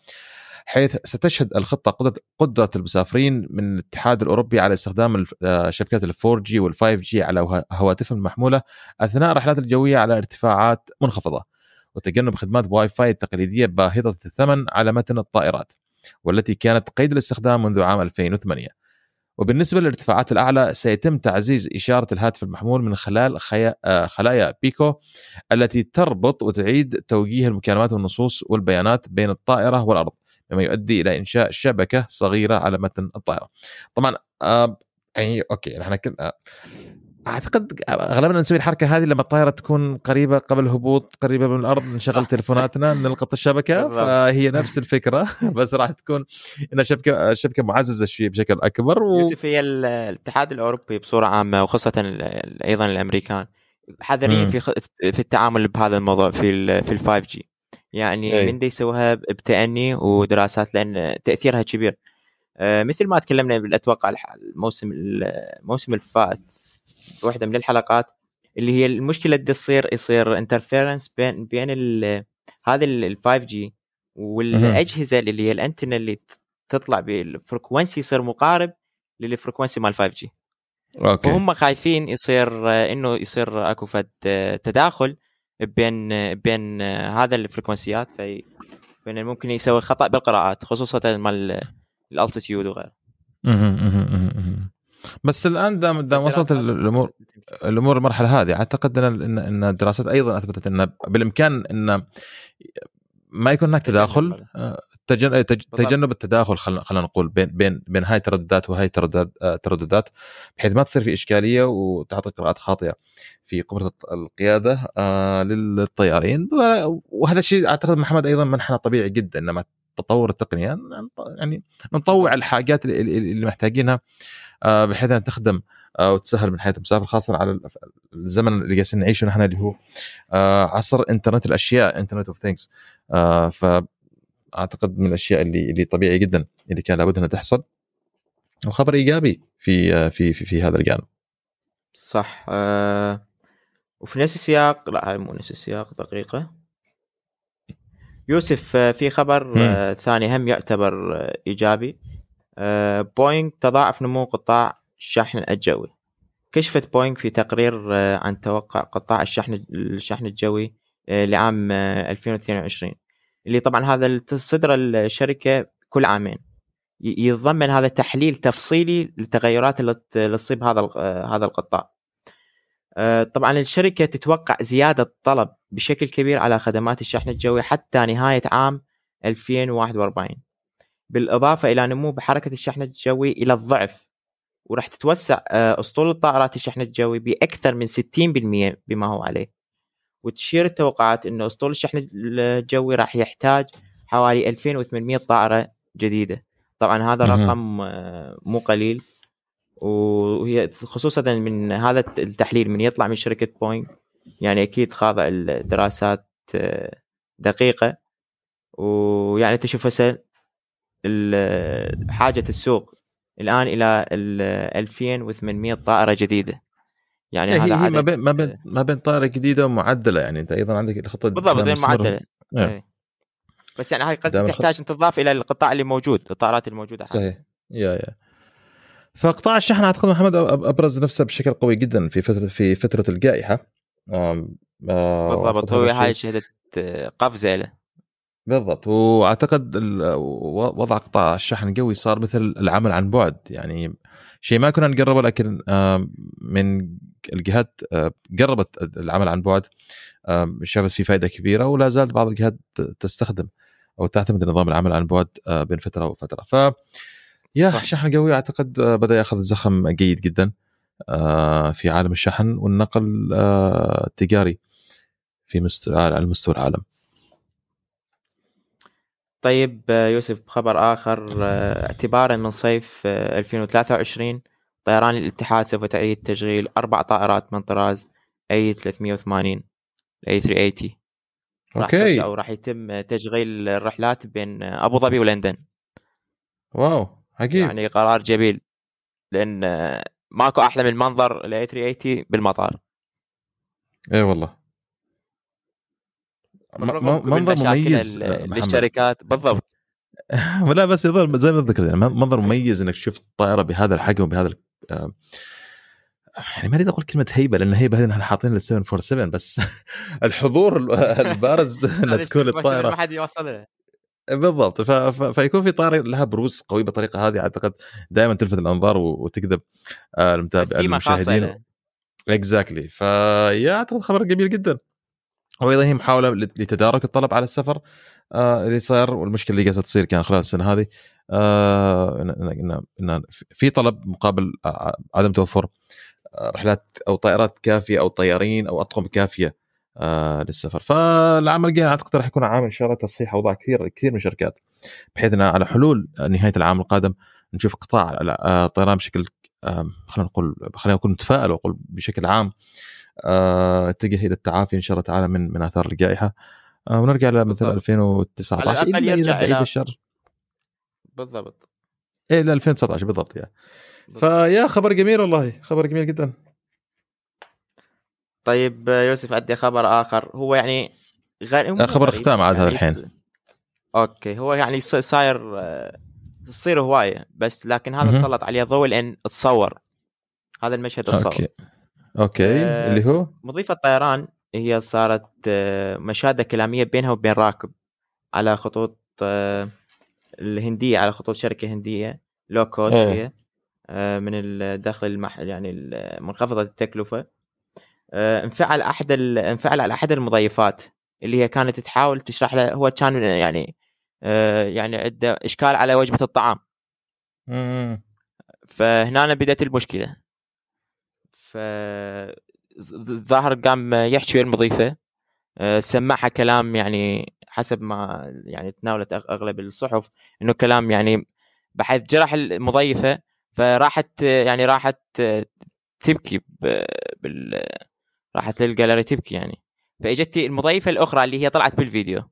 حيث ستشهد الخطة قدره المسافرين من الاتحاد الأوروبي على استخدام آه، شبكات ال 4 جي وال 5 جي على هواتفهم المحموله أثناء الرحلات الجوية على ارتفاعات منخفضة وتجنب خدمات واي فاي التقليديه باهظة الثمن على متن الطائرات والتي كانت قيد الاستخدام منذ عام 2008 وبالنسبة للارتفاعات الأعلى سيتم تعزيز إشارة الهاتف المحمول من خلال آه، خلايا بيكو التي تربط وتعيد توجيه المكالمات والنصوص والبيانات بين الطائرة والأرض. مما يؤدي إلى إنشاء شبكة صغيرة على متن الطائرة. طبعا آه يعني okay إحنا كنا أعتقد اغلبنا نسوي الحركة هذه لما الطائرة تكون قريبة قبل الهبوط قريبة من الأرض نشغل تليفوناتنا نلقط الشبكة فهي نفس الفكرة (laughs) بس راح تكون انها شبكة شبكة معززة شوي بشكل أكبر و... يوسف هي الاتحاد الأوروبي بصورة عامة وخاصة أيضا الأمريكان حذرين في في التعامل بهذا الموضوع في في ال 5G يعني أي. من دي يسويها بتأني ودراسات لأن تأثيرها كبير. آه، مثل ما تكلمنا أتوقع الموسم الموسم الفات واحدة من الحلقات اللي هي المشكلة اللي تصير يصير interference بين بين هذا ال 5G والأجهزة اللي هي الانتنا اللي تطلع بال frequency يصير مقارب لل frequency مال 5G okay. فهم خايفين يصير إنه يصير أكو فد تداخل. بين بين هذا ال frequency ات في ممكن يسوي خطأ بالقراءات خصوصا مال الالتيتيود وغيره. بس الآن دام دام وصلت الأمور الأمور المرحلة هذه أعتقد إن إن الدراسات أيضا أثبتت إن بالإمكان إن ما يكون هناك تداخل آه، تجنب التداخل خلينا نقول بين بين بين هاي الترددات وهاي الترددات بحيث ما تصير في إشكالية وتعطي قراءات خاطئة في قدره القيادة آه، للطيارين. وهذا الشيء أعتقد محمد أيضا منحنى طبيعي جدا إنما تطور التقنية يعني نطوع الحاجات اللي محتاجينها آه، بحيث انها تخدم آه، وتسهل من حياه المسافر خاصة على الزمن اللي جالسين نعيشه نحن اللي هو آه، عصر إنترنت الأشياء Internet of Things فأعتقد من الأشياء اللي اللي طبيعي جدا اللي كان لابد انها تحصل. وخبر إيجابي في في في, في هذا الجانب. صح. أه وفي نفس السياق لا مو نفس السياق دقيقة. يوسف في خبر. ثاني هم يعتبر إيجابي. بوينغ تضاعف نمو قطاع الشحن الجوي. كشفت بوينغ في تقرير آه، عن توقع قطاع الشحن الشحن الجوي آه، لعام 2022 آه، اللي طبعا هذا تصدر الشركة كل عامين. يتضمن هذا تحليل تفصيلي للتغيرات اللي تصيب هذا هذا القطاع. طبعا الشركة تتوقع زيادة طلب بشكل كبير على خدمات الشحن الجوي حتى نهاية عام 2041 بالإضافة إلى نمو بحركة الشحن الجوي إلى الضعف وراح تتوسع آه، أسطول الطائرات الشحن الجوي بأكثر من 60% بما هو عليه. وتشير التوقعات إنه أسطول الشحن الجوي راح يحتاج حوالي 2800 طائرة جديدة. طبعا هذا رقم آه، مو قليل. وهي خصوصا من هذا التحليل من يطلع من شركة بوينغ يعني أكيد خاضع الدراسات آه، دقيقة. ويعني تشوف هسه حاجة السوق الآن إلى 2800 طائرة جديدة. يعني هذا هي ما بين ما بين ما بين طائرة جديدة ومعدلة يعني أنت أيضا عندك الخطة بالضبط معدلة. إيه. بس يعني هاي قد تحتاج ان تضاف إلى القطاع اللي موجود الطائرات الموجوده صحيح. يا يا. فقطاع الشحن أعتقد محمد أبرز نفسه بشكل قوي جدا في فتره في فترة الجائحة. بالضبط هو هاي شهدت قفزه له بالضبط وأعتقد وضع قطاع الشحن القوي صار مثل العمل عن بعد يعني شيء ما كنا نقربه لكن من الجهات قربت العمل عن بعد شافت فيه فائده كبيرة ولا زالت بعض الجهات تستخدم أو تعتمد نظام العمل عن بعد بين فترة وفترة ف يا صح. شحن قوي أعتقد آه، بدأ يأخذ زخم جيد جدا آه، في عالم الشحن والنقل آه، التجاري في مستوى على مستوى العالم طيب آه، يوسف خبر آخر آه، اعتبارا من صيف آه، 2023 طيران الاتحاد سوف تعيد تشغيل أربع طائرات من طراز A380 A380 راح okay. ترجع وراح يتم تشغيل الرحلات بين أبو ظبي ولندن. wow عجيب. يعني قرار جميل آه، ماكو أحلى من منظر ال A380 بالمطار. اي والله م- بالرغم م- من منظر مميز آه،. للشركات. بالضبط. (laughs) لا بس يظل زي ما ذكرت يعني منظر مميز إنك تشوف طائرة بهذا الحجم وبهذا ال- آه، يعني ما أريد أقول كلمة هيبة لأن هيبة هذه نحن حاطين لل 747 بس (laughs) الحضور ال- البارز (laughs) هذا تكون الشيء ما الطائره حد يوصل بالضبط. ف... ف... فيكون في طائره لها بروز قوي بالطريقة هذه أعتقد دائما تلفت الأنظار و... وتجذب آه، المتابع ثيمة خاصة المشاهدين. exactly فيا أعتقد خبر جميل جدا. وأيضا هي محاولة لت- لتدارك الطلب على السفر آه اللي صار والمشكلة اللي قاعدة تصير كان خلال السنة هذه. آه إن في طلب مقابل عدم توفر آه، رحلات أو طائرات كافية أو طيارين أو أطقم كافية للسفر. فالعام الجاي أعتقد راح يكون عام إن شاء الله تصحيح أوضاع كثير كثير من الشركات بحيث إن على حلول نهاية العام القادم نشوف قطاع الطيران بشكل خلينا نقول خلينا نكون متفائل وأقول بشكل عام اتجه إلى التعافي إن شاء الله تعالى من من آثار الجائحة. آه، ونرجع بالضبط. 2019 على الأقل الا اذا يرجع إلى- الشر. بالضبط. إيه، إلى 2019 بالضبط يعني فيا خبر جميل والله خبر جميل جدا. طيب آه، يوسف عندي خبر آخر. هو يعني غير آه، خبر ختام عاد هذا يعني الحين. يص- أوكي. هو يعني صاير آه، تصير هواية بس لكن هذا. سلط عليه ضوء لأن تصور هذا المشهد الصور. okay آه، اللي هو مضيفة طيران هي صارت آه، مشادة كلامية بينها وبين راكب على خطوط آه، الهندية على خطوط شركة هندية low cost إيه. هي آه، من الدخل المح... يعني ال- منخفضة التكلفة آه، انفعل أحد ال... انفعل على أحد المضيفات اللي هي كانت تحاول تشرح له هو كان يعني آه، يعني عنده إشكال على وجبة الطعام مم. فهنا بدأت المشكلة ف الظاهر قام يحكي ويا المضيفة آه، سمعها كلام يعني حسب ما يعني تناولت أغلب الصحف إنه كلام يعني بحيث جرح المضيفة فراحت يعني راحت آه، تبكي بال راحت للجاليري تبكي يعني. فاجتي المضيفة الأخرى اللي هي طلعت بالفيديو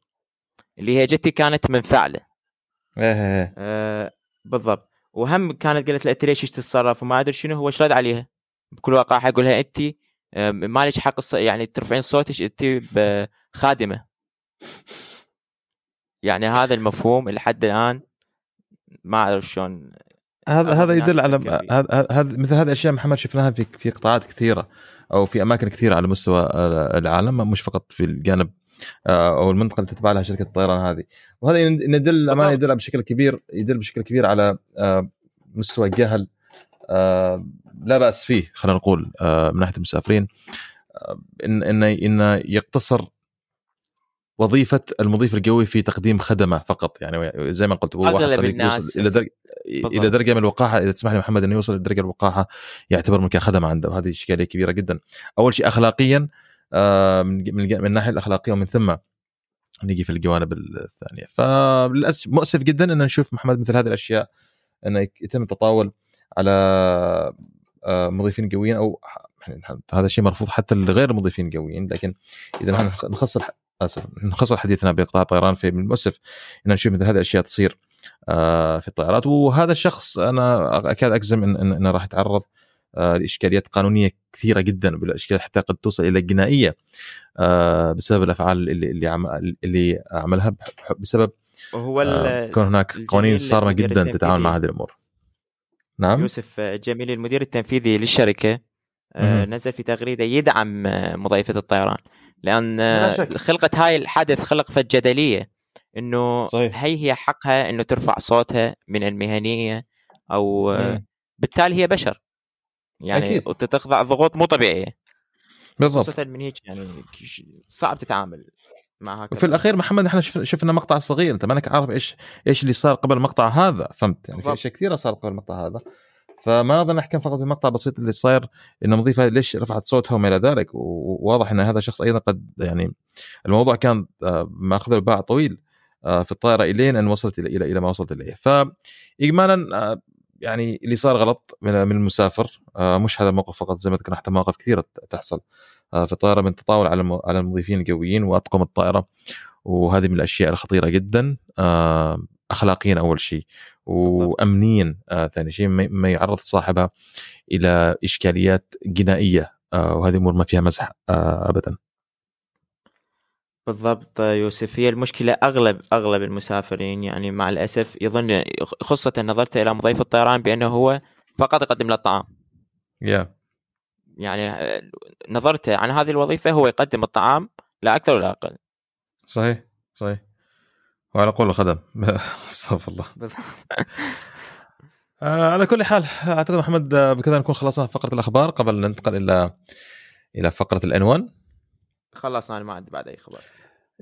اللي هي جتي كانت منفعله إيه إيه، إيه. آه بالضبط. وهم كانت قالت له إنت ليش تتصرف وما أدري شنو هو شرد عليها. بكل وقاحه يقول لها انت آه، ما لك حق يعني ترفعين صوتك انت خادمه يعني هذا المفهوم لحد الآن ما أعرف شلون هذا هذا يدل على. هذا مثل هذه الأشياء محمد شفناها في في قطاعات كثيرة أو في أماكن كثيرة على مستوى العالم مش فقط في الجانب آه، أو المنطقة اللي تتبع لها شركة الطيران هذه وهذا يدل بالضبط. يدل بشكل كبير يدل بشكل كبير على آه، مستوى جهل لا بأس فيه خلينا نقول آه، من ناحية المسافرين. آه، ان ان إن يقتصر وظيفة المضيف القوي في تقديم خدمة فقط. يعني زي ما قلت هو طريق الناس إلى درجه إلى. درجة من الوقاحة. إذا تسمح لي محمد انه يوصل لدرجه الوقاحة يعتبر من كخدمه عنده. وهذه إشكالية كبيرة جدا. أول شيء اخلاقيا آه، من الناحيه الأخلاقية ومن ثم نيجي في الجوانب الثانية. فللأسف مؤسف جدا أن نشوف محمد مثل هذه الأشياء انه يتم التطاول. على آه، مضيفين قويين أو يعني هذا شيء مرفوض حتى لغير المضيفين القويين لكن إذا نحن نخصص آسف نخصص حديثنا بقطاع الطيران في من المؤسف إن نشوف مثل هذه الأشياء تصير آه، في الطائرات وهذا الشخص أنا أكاد أجزم إن إن إنه راح يتعرض آه، لإشكاليات قانونية كثيرة جدا بالاشكال حتى قد توصل إلى الجنائيه آه، بسبب الأفعال اللي اللي عم- اللي عملها بسبب ال- كون هناك قوانين صارمة جدا تتعامل مع. هذه الأمور نعم يوسف جميل المدير التنفيذي للشركة آه، مهم. نزل في تغريدة يدعم آه، مضيفه الطيران لأن آه،. خلقت هاي الحدث خلق جدلية إنه صحيح. هي هي حقها إنه ترفع صوتها من المهنية أو آه، مم. بالتالي هي بشر يعني أكيد. وتخضع ضغوط مو طبيعية بالضبط خصوصا من هيك يعني صعب تتعامل مع وفي الأخير محمد إحنا شف- شفنا مقطع صغير أنت مانك عارف إيش إيش اللي صار قبل المقطع هذا فهمت؟ يعني في. أشياء كثيرة صار قبل المقطع هذا. فما نقدر نحكم فقط بمقطع بسيط اللي صاير إن المضيفه ليش رفعت صوتها وما إلى ذلك؟ وواضح إن هذا الشخص أيضا قد يعني الموضوع كان آه، مأخذ له باع طويل آه، في الطائرة إلين أن وصلت إلى إلى, ما وصلت إليه. فاجمالا آه، يعني اللي صار غلط من المسافر مش هذا الموقف فقط زي ما ذكرنا حتى مواقف كثيرة تحصل. آه، في الطائره من تطاول على على المضيفين الجويين وأطقم الطائرة. وهذه من الأشياء الخطيرة جدا آه، اخلاقيا أول شيء. وامنيا آه، ثاني شيء ما يعرض صاحبها إلى إشكاليات جنائية وهذه امور ما فيها مزح ابدا. بالضبط يوسف. هي المشكلة أغلب أغلب المسافرين يعني مع الأسف يظن خاصة نظرت إلى مضيف الطيران بأنه هو فقط يقدم له الطعام. يا يعني آه، نظرت عن هذه الوظيفة هو يقدم الطعام لا أكثر ولا أقل. صحيح صحيح. وعلى قول الخدم. (laughs) أستغفر الله. آه، على كل حال أعتقد محمد آه، بكذا نكون خلصنا فقرة الأخبار قبل أن ننتقل إلى إلى فقرة العنوان. خلصنا أنا ما عندي بعد أي خبر.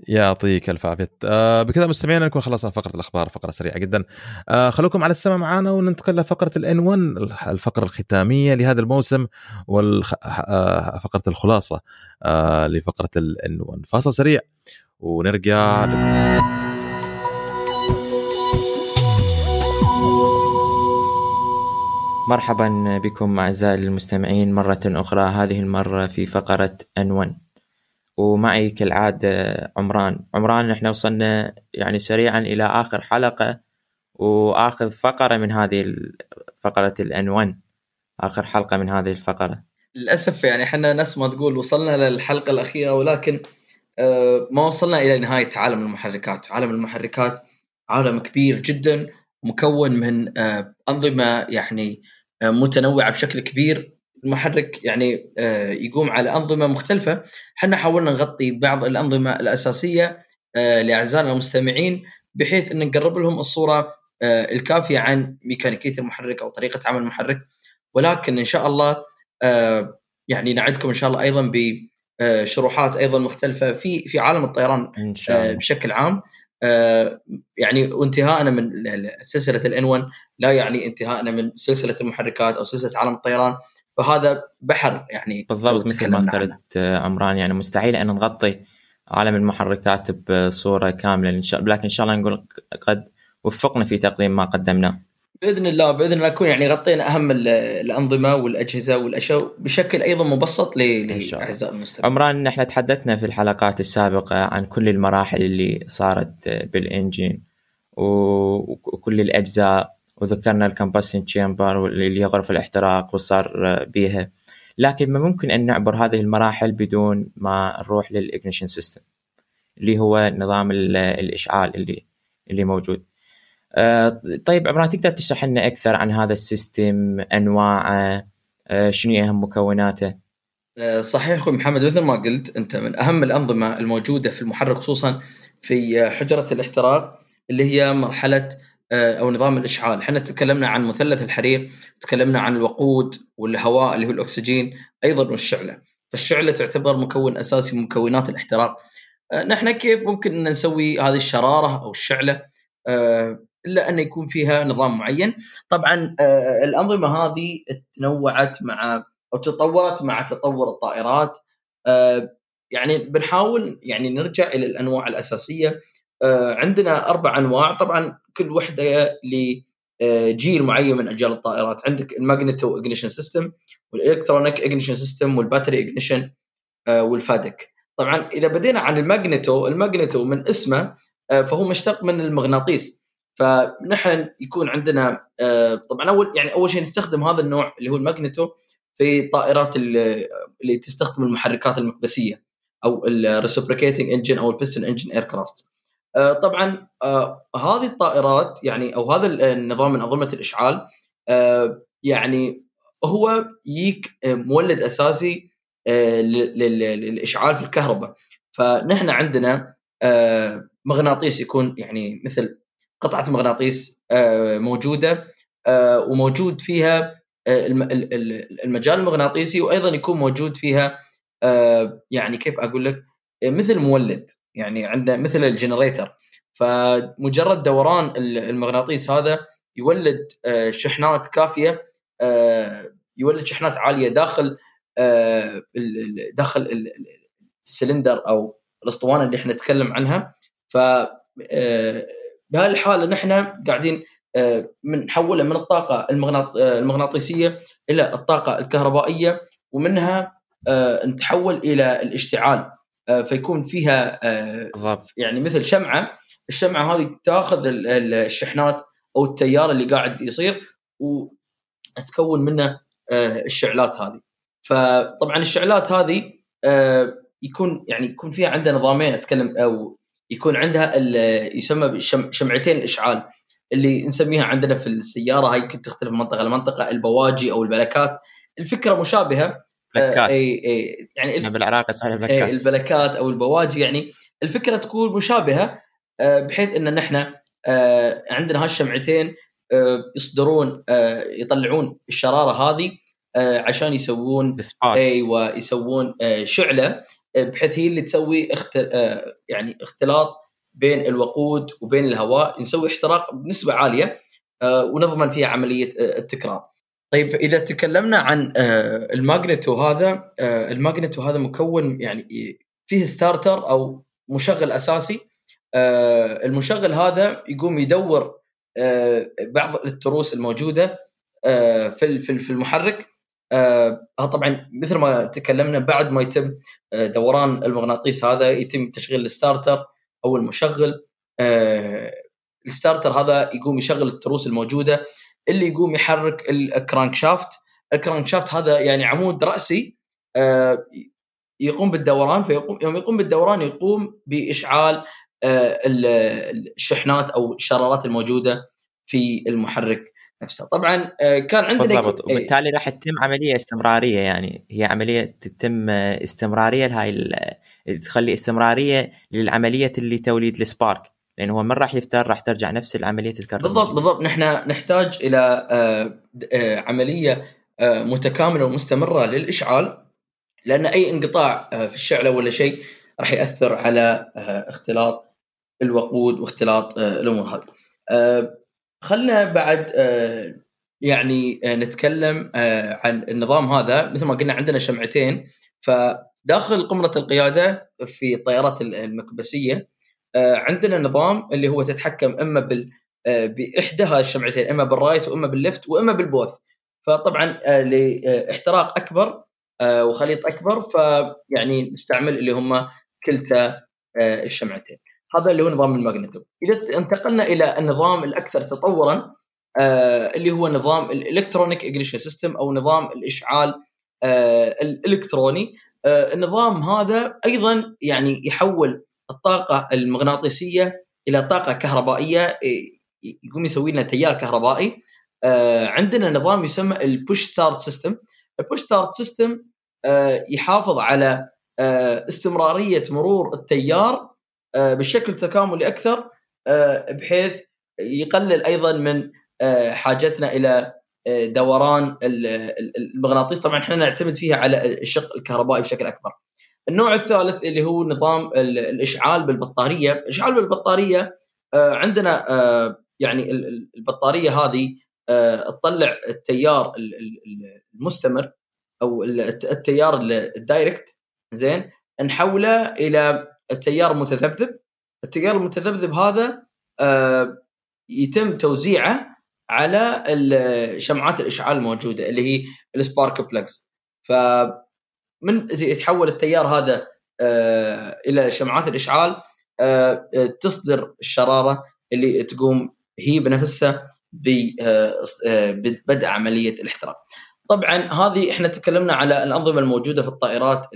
يعطيك ألف عافية. آه، بكذا مستمعينا نكون خلصنا فقرة الأخبار فقرة سريعة جدا. آه، خلوكم على السمع معنا وننتقل لفقره الان 1 الفقرة الختامية لهذا الموسم وفقره الخلاصة آه، لفقرة الان 1 فاصل سريع ونرجع لكم. مرحبا بكم أعزائي المستمعين مرة أخرى. هذه المرة في فقرة أنون ومعي كالعادة عمران. عمران إحنا وصلنا يعني سريعا إلى آخر حلقة وآخر فقرة من هذه فقرة الأنون آخر حلقة من هذه الفقرة. للأسف يعني إحنا نفس ما تقول وصلنا للحلقة الأخيرة ولكن آه، ما وصلنا إلى نهاية عالم المحركات، عالم المحركات عالم كبير جدا مكون من آه، أنظمة يعني آه، متنوعة بشكل كبير، المحرك يعني آه، يقوم على أنظمة مختلفة، إحنا حاولنا نغطي بعض الأنظمة الأساسية آه، لأعزائنا المستمعين بحيث إن نقرب لهم الصورة آه، الكافية عن ميكانيكية المحرك أو طريقة عمل المحرك، ولكن إن شاء الله يعني نعدكم إن شاء الله أيضا بشروحات أيضا مختلفة في في عالم الطيران إن شاء الله. بشكل عام. يعني وانتهائنا من سلسلة الان 1 لا يعني انتهائنا من سلسلة المحركات أو سلسلة عالم الطيران. فهذا بحر يعني بالضبط مثل ما. ذكرت عمران يعني مستحيل أن نغطي عالم المحركات بصورة كاملة إن شاء لكن إن شاء الله نقول قد وفقنا في تقديم ما قدمناه بإذن الله بإذن الله نكون يعني غطينا أهم ال- الأنظمة والأجهزة والأشياء بشكل أيضا مبسط. لاعزائي المستمعين عمران إحنا تحدثنا في الحلقات السابقة عن كل المراحل اللي صارت بالإنجين وكل الأجزاء وذكرنا ال combustion chamber اللي هي غرف الاحتراق وش صار بيها. لكن ما ممكن أن نعبر هذه المراحل بدون ما نروح لل ignition system اللي هو نظام ال- الإشعال اللي اللي موجود. آه، طيب عمران تقدر تشرح لنا أكثر عن هذا ال system أنواعه آه، شنو أهم مكوناته؟ آه، صحيح أخوي محمد مثل ما قلت أنت من أهم الأنظمة الموجودة في المحرك خصوصا في آه، حجرة الاحتراق اللي هي مرحلة آه، أو نظام الإشعال، إحنا تكلمنا عن مثلث الحريق، تكلمنا عن الوقود والهواء اللي هو الأكسجين، أيضا والشعلة، فالشعلة تعتبر مكون أساسي من مكونات الاحتراق. آه، نحن كيف ممكن إن نسوي هذه الشرارة أو الشعلة؟ آه، إلا أن يكون فيها نظام معين، طبعا آه، الأنظمة هذه تنوعت مع أو تطورت مع تطور الطائرات. آه، يعني بنحاول يعني نرجع إلى الأنواع الأساسية. آه، عندنا أربع أنواع. طبعا كل وحدة لجيل معين من أجيال الطائرات. عندك الماجنتو اجنيشن سيستم والإلكترونيك اجنيشن سيستم والباتري اجنيشن والفادك. طبعا إذا بدينا عن ال magneto ال magneto من اسمه آه، فهو مشتق من المغناطيس. فنحن يكون عندنا آه، طبعا أول يعني أول شيء نستخدم هذا النوع اللي هو ال magneto في طائرات ال- اللي تستخدم المحركات المكبسيه أو ال reciprocating engine أو ال piston engine aircraft طبعا آه، هذه الطائرات يعني أو هذا النظام من أنظمة الإشعال آه، يعني هو آه، مولد أساسي آه، لل- لل- للإشعال في الكهرباء. فنحن عندنا آه، مغناطيس يكون يعني مثل قطعة مغناطيس آه، موجودة آه، وموجود فيها آه، الم- ال- ال- المجال المغناطيسي وأيضا يكون موجود فيها آه، يعني كيف أقول لك آه، مثل مولد. يعني عندنا مثل ال generator. فمجرد دوران المغناطيس هذا يولد شحنات كافية يولد شحنات عالية داخل داخل السلندر أو الأسطوانة اللي إحنا نتكلم عنها. ف بهالحالة نحن قاعدين بنحولها من الطاقة المغناطيسية إلى الطاقة الكهربائية ومنها نتحول إلى الاشتعال. فيكون فيها يعني مثل شمعة. الشمعة هذه تأخذ الشحنات أو التيار اللي قاعد يصير وتكون منه الشعلات هذه. فطبعا الشعلات هذه يكون يعني يكون فيها عندنا نظامين أتكلم أو يكون عندها يسمى شمعتين الإشعال اللي نسميها عندنا في السيارة. هاي يمكن تختلف من منطقة لمنطقة البواجي أو البلكات الفكرة مشابهة بلكات آه إي إي. يعني الف... بالعراق اسمها بلكات اي البلكات أو البواجي. يعني الفكرة تكون مشابهة آه بحيث إن نحن آه عندنا هالشمعتين يصدرون يطلعون الشرارة هذه عشان يسوون أيوه يسوون شعلة بحيث هي اللي تسوي اخت... آه يعني اختلاط بين الوقود وبين الهواء. نسوي احتراق بنسبة عالية ونضمن فيها عملية التكرار. طيب إذا تكلمنا عن ال magneto هذا ال magneto هذا مكون يعني فيه starter أو مشغل أساسي. المشغل هذا يقوم يدور بعض التروس الموجودة في في المحرك. طبعا مثل ما تكلمنا بعد ما يتم دوران المغناطيس هذا يتم تشغيل ال starter أو المشغل. ال starter هذا يقوم يشغل التروس الموجودة. اللي يقوم يحرك ال crankshaft ال crankshaft هذا يعني عمود رأسي يقوم بالدوران فيقوم يوم يقوم بالدوران يقوم بإشعال الشحنات أو الشرارات الموجودة في المحرك نفسه. طبعا كان عندنا بالضبط. وبالتالي راح تتم عملية استمرارية يعني. هي عملية تتم استمرارية لهاي تخلي استمرارية للعملية اللي توليد السبارك. لأنه هو من راح يفتر راح ترجع نفس العملية الكهرباء بالضبط بالضبط. نحن نحتاج إلى عملية متكاملة ومستمرة للإشعال لأن أي انقطاع في الشعلة ولا شيء راح يأثر على اختلاط الوقود واختلاط الأمور هذه. خلنا بعد يعني نتكلم عن النظام هذا. مثل ما قلنا عندنا شمعتين فداخل قمرة القيادة في الطائرات المكبسية عندنا نظام اللي هو تتحكم إما بال بإحدى هذه الشمعتين إما بال right وإما بال left وإما بال both. فطبعا لإحتراق أكبر وخليط أكبر فيعني نستعمل اللي هم كلتا الشمعتين. هذا اللي هو نظام ال magneto إذا انتقلنا إلى النظام الأكثر تطورا اللي هو نظام ال electronic ignition system أو نظام الإشعال الإلكتروني. النظام هذا أيضا يعني يحول الطاقة المغناطيسية إلى طاقة كهربائية يقوم يسوي لنا تيار كهربائي. عندنا نظام يسمى ال push start system ال push start system يحافظ على استمرارية مرور التيار بشكل تكاملي أكثر بحيث يقلل أيضا من حاجتنا إلى دوران المغناطيس. طبعا إحنا نعتمد فيها على الشق الكهربائي بشكل أكبر. النوع الثالث اللي هو نظام الإشعال بالبطارية. الاشعال بالبطارية عندنا يعني البطارية هذه تطلع التيار المستمر أو التيار ال direct زين؟ نحوله إلى التيار المتذبذب. التيار المتذبذب هذا يتم توزيعه على شمعات الإشعال الموجودة اللي هي ال spark plugs ف من يتحول التيار هذا إلى شمعات الإشعال تصدر الشرارة اللي تقوم هي بنفسها ببدء عملية الاحتراق. طبعا هذه إحنا تكلمنا على الأنظمة الموجودة في الطائرات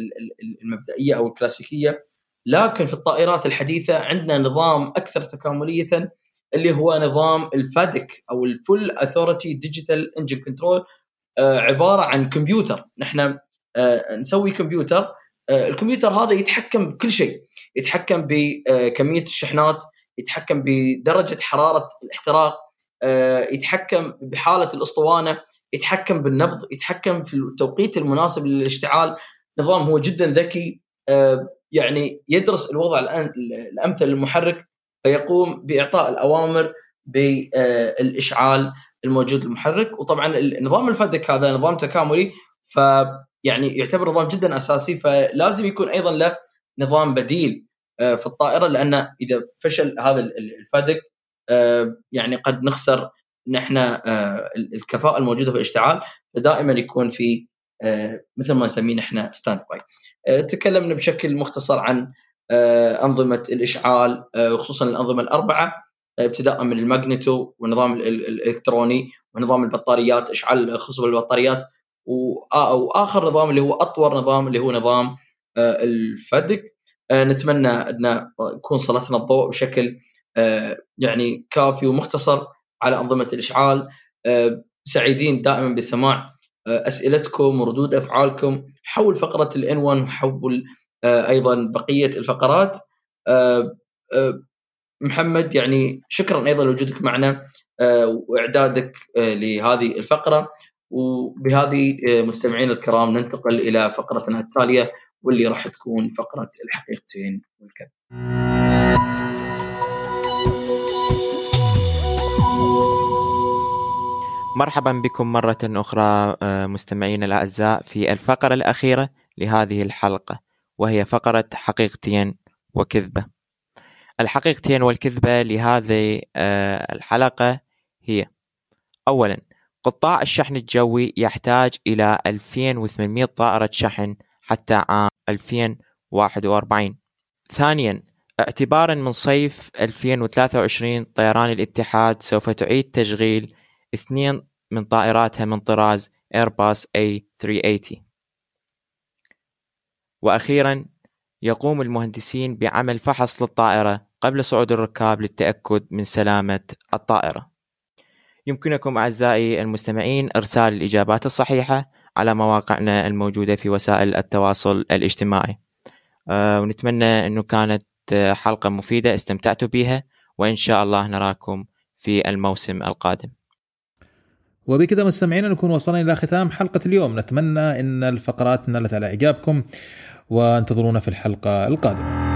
المبدئية أو الكلاسيكية لكن في الطائرات الحديثة عندنا نظام أكثر تكاملية اللي هو نظام ال FADEC أو ال full authority digital engine control عبارة عن كمبيوتر نحن نسوي كمبيوتر. الكمبيوتر هذا يتحكم بكل شيء. يتحكم بكميه الشحنات يتحكم بدرجة حرارة الاحتراق يتحكم بحالة الأسطوانة يتحكم بالنبض يتحكم في التوقيت المناسب للاشتعال. نظام هو جدا ذكي يعني يدرس الوضع الان الأمثل للمحرك فيقوم بإعطاء الأوامر بالاشعال الموجود للمحرك وطبعا نظام ال FADEC هذا نظام تكاملي فيعني يعتبر نظام جدا أساسي فلازم يكون أيضا له نظام بديل آه، في الطائرة لأن إذا فشل هذا ال FADEC آه، يعني قد نخسر نحن آه، الكفاءة الموجودة في الاشتعال فدائما يكون في مثل ما نسميه نحن standby. تكلمنا بشكل مختصر عن أنظمة الإشعال وخصوصا الأنظمة الأربعة ابتداء من ال magneto والنظام الإلكتروني ونظام البطاريات إشعال خصوصا البطاريات واخر نظام اللي هو أطور نظام اللي هو نظام ال FADEC نتمنى أن يكون سلطنا الضوء بشكل يعني كافي ومختصر على أنظمة الإشعال. سعيدين دائما بسماع أسئلتكم وردود أفعالكم حول فقرة الان 1 وحول أيضا بقية الفقرات. محمد يعني شكرا أيضا لوجودك معنا وإعدادك لهذه الفقرة. وبهذه مستمعينا الكرام ننتقل إلى فقرتنا التالية واللي راح تكون فقرة الحقيقتين والكذب. مرحبا بكم مرة أخرى آه، مستمعينا الأعزاء في الفقرة الأخيرة لهذه الحلقة وهي فقرة حقيقتين وكذبة. الحقيقتين والكذبة لهذه آه، الحلقة هي أولا قطاع الشحن الجوي يحتاج إلى 2800 طائرة شحن حتى عام 2041 ثانيا اعتبارا من صيف 2023 طيران الاتحاد سوف تعيد تشغيل اثنين من طائراتها من طراز ايرباص A380 وأخيرا يقوم المهندسين بعمل فحص للطائرة قبل صعود الركاب للتأكد من سلامة الطائرة. يمكنكم أعزائي المستمعين إرسال الإجابات الصحيحة على مواقعنا الموجودة في وسائل التواصل الاجتماعي. آه، ونتمنى أنه كانت حلقة مفيدة استمتعتوا بها وإن شاء الله نراكم في الموسم القادم. وبكذا مستمعينا نكون وصلنا إلى ختام حلقة اليوم. نتمنى أن الفقرات نالت على إعجابكم وانتظرونا في الحلقة القادمة.